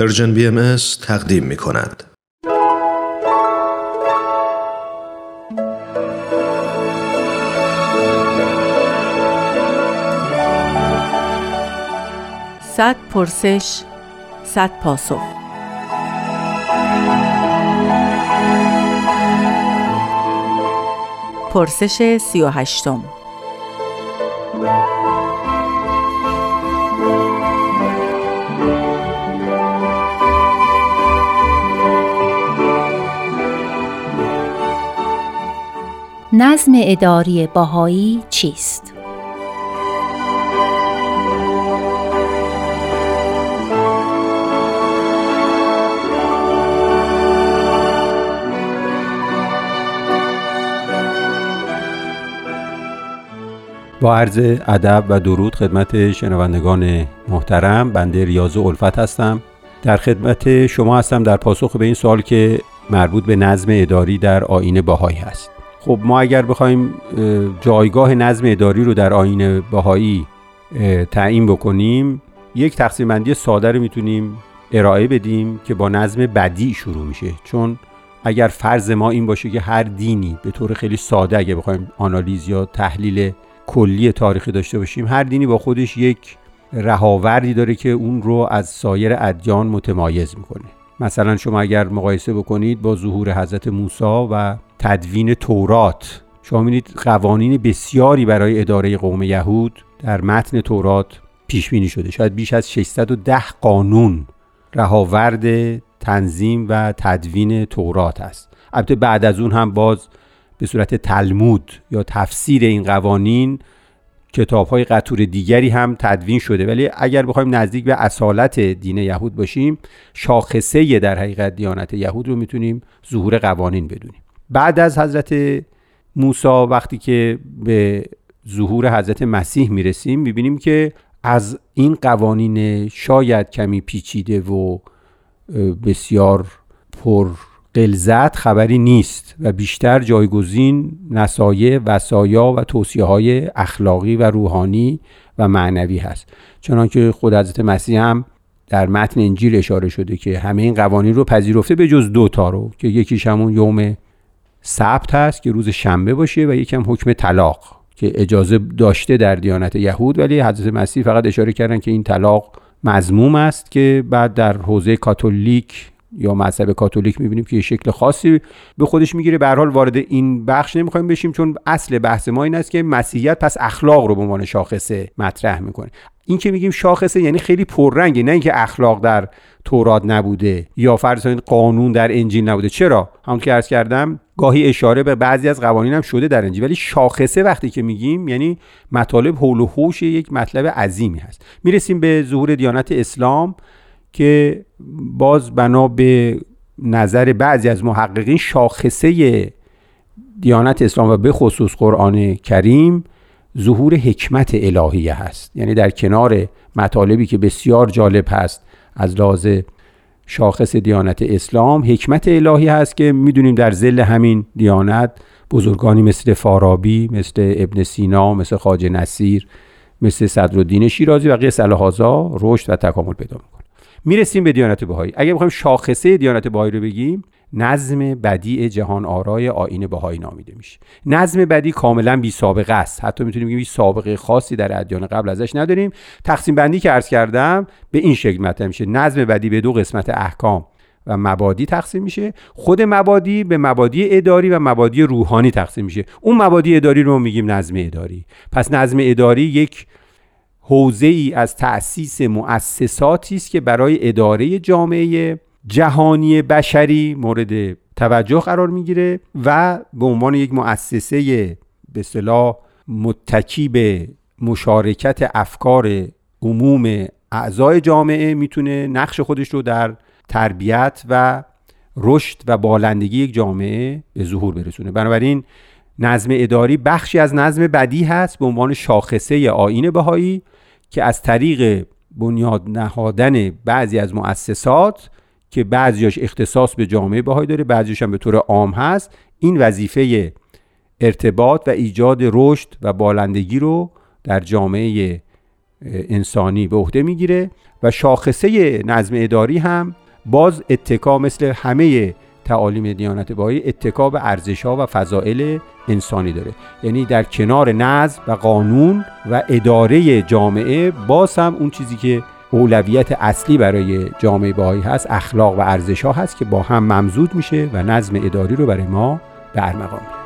Persian BMS تقدیم می کند. صد پرسش صد پاسخ پرسش سی و هشتم نظم اداری باهایی چیست؟ با عرض ادب و درود خدمت شنوندگان محترم بنده ریاض الفت هستم در خدمت شما هستم در پاسخ به این سوال که مربوط به نظم اداری در آین باهایی هست خب ما اگر بخوایم جایگاه نظم اداری رو در آین باهایی تعیین بکنیم یک تقسیم بندی ساده رو می‌تونیم ارائه بدیم که با نظم بدی شروع میشه. چون اگر فرض ما این باشه که هر دینی به طور خیلی ساده اگه بخوایم آنالیز یا تحلیل کلی تاریخی داشته باشیم هر دینی با خودش یک رهاوردی داره که اون رو از سایر ادیان متمایز می‌کنه. مثلا شما اگر مقایسه بکنید با ظهور حضرت موسی و تدوین تورات. شما می‌بینید قوانین بسیاری برای اداره قوم یهود در متن تورات پیش بینی شده. شاید بیش از 610 قانون رهاورد تنظیم و تدوین تورات است. البته بعد از اون هم باز به صورت تلمود یا تفسیر این قوانین کتاب های قطور دیگری هم تدوین شده. ولی اگر بخوایم نزدیک به اصالت دین یهود باشیم شاخصه در حقیقت دیانت یهود رو می‌تونیم ظهور قوانین بدونیم. بعد از حضرت موسی وقتی که به ظهور حضرت مسیح می‌رسیم می‌بینیم که از این قوانین شاید کمی پیچیده و بسیار پر قلزت خبری نیست و بیشتر جایگزین نصایح وسایا و توصیه های اخلاقی و روحانی و معنوی هست. چنانکه خود حضرت مسیح هم در متن انجیل اشاره شده که همه این قوانین رو پذیرفته به جز دو تا رو که یکیش همون یوم سبت هست که روز شنبه باشه و یکم حکم طلاق که اجازه داشته در دیانت یهود ولی حضرت مسیح فقط اشاره کردن که این طلاق مزموم است که بعد در حوزه کاتولیک یا مذهب کاتولیک می‌بینیم که یه شکل خاصی به خودش می‌گیره. به حال وارد این بخش نمی‌خوایم بشیم چون اصل بحث ما این است که مسیحیت پس اخلاق رو به عنوان شاخصه مطرح می‌کنه. این که میگیم شاخصه یعنی خیلی پررنگه نه اینکه اخلاق در تورات نبوده یا فرض قانون در انجیل نبوده. چرا؟ همون که عرض کردم گاهی اشاره به بعضی از قوانین هم شده در انجیل ولی شاخصه وقتی که میگیم یعنی مطالب حول و حوش یک مطلب عظیمی هست. می‌رسیم به ظهور دیانت اسلام. که باز بنا به نظر بعضی از محققین شاخصه دیانت اسلام و به خصوص قرآن کریم ظهور حکمت الهیه هست. یعنی در کنار مطالبی که بسیار جالب هست از لحاظ شاخص دیانت اسلام حکمت الهی هست که می‌دونیم در زل همین دیانت بزرگانی مثل فارابی مثل ابن سینا مثل خاج نصیر مثل صدرالدین شیرازی و قیس الهازا رشد و تکامل پیدا می‌کنه. می‌رسیم به دیانت بهایی. اگر بخوایم شاخصه دیانت بهایی رو بگیم نظم بدیع جهان آرای آین بهایی نامیده میشه. نظم بدی کاملا بی سابقه است. حتی می‌تونیم بگیم سابقه خاصی در ادیان قبل ازش نداریم. تقسیم بندی که عرض کردم به این شکل مطرح میشه. نظم بدی به دو قسمت احکام و مبادی تقسیم میشه. خود مبادی به مبادی اداری و مبادی روحانی تقسیم میشه. اون مبادی اداری رو میگیم نظم اداری. پس نظم اداری یک حوزه ای از تأسیس مؤسساتی است که برای اداره جامعه جهانی بشری مورد توجه قرار می‌گیره و به عنوان یک مؤسسه به صلاح متکی به مشارکت افکار عموم اعضای جامعه می‌تونه نقش خودش رو در تربیت و رشد و بالندگی یک جامعه به ظهور برسونه. بنابراین نظم اداری بخشی از نظم بدی هست به عنوان شاخصه آین بهایی که از طریق بنیاد نهادن بعضی از مؤسسات که بعضیاش اختصاص به جامعه بهایی داره بعضیش هم به طور عام هست این وظیفه ارتباط و ایجاد رشد و بالندگی رو در جامعه انسانی به عهده می‌گیره و شاخصه نظم اداری هم باز اتکا مثل همه تعالیم دیانت بهایی اتکا به ارزش ها و فضائل انسانی داره. یعنی در کنار نظم و قانون و اداره جامعه باز هم اون چیزی که اولویت اصلی برای جامعه بهایی هست اخلاق و ارزش ها هست که با هم ممزود میشه و نظم اداری رو برای ما به ارمغان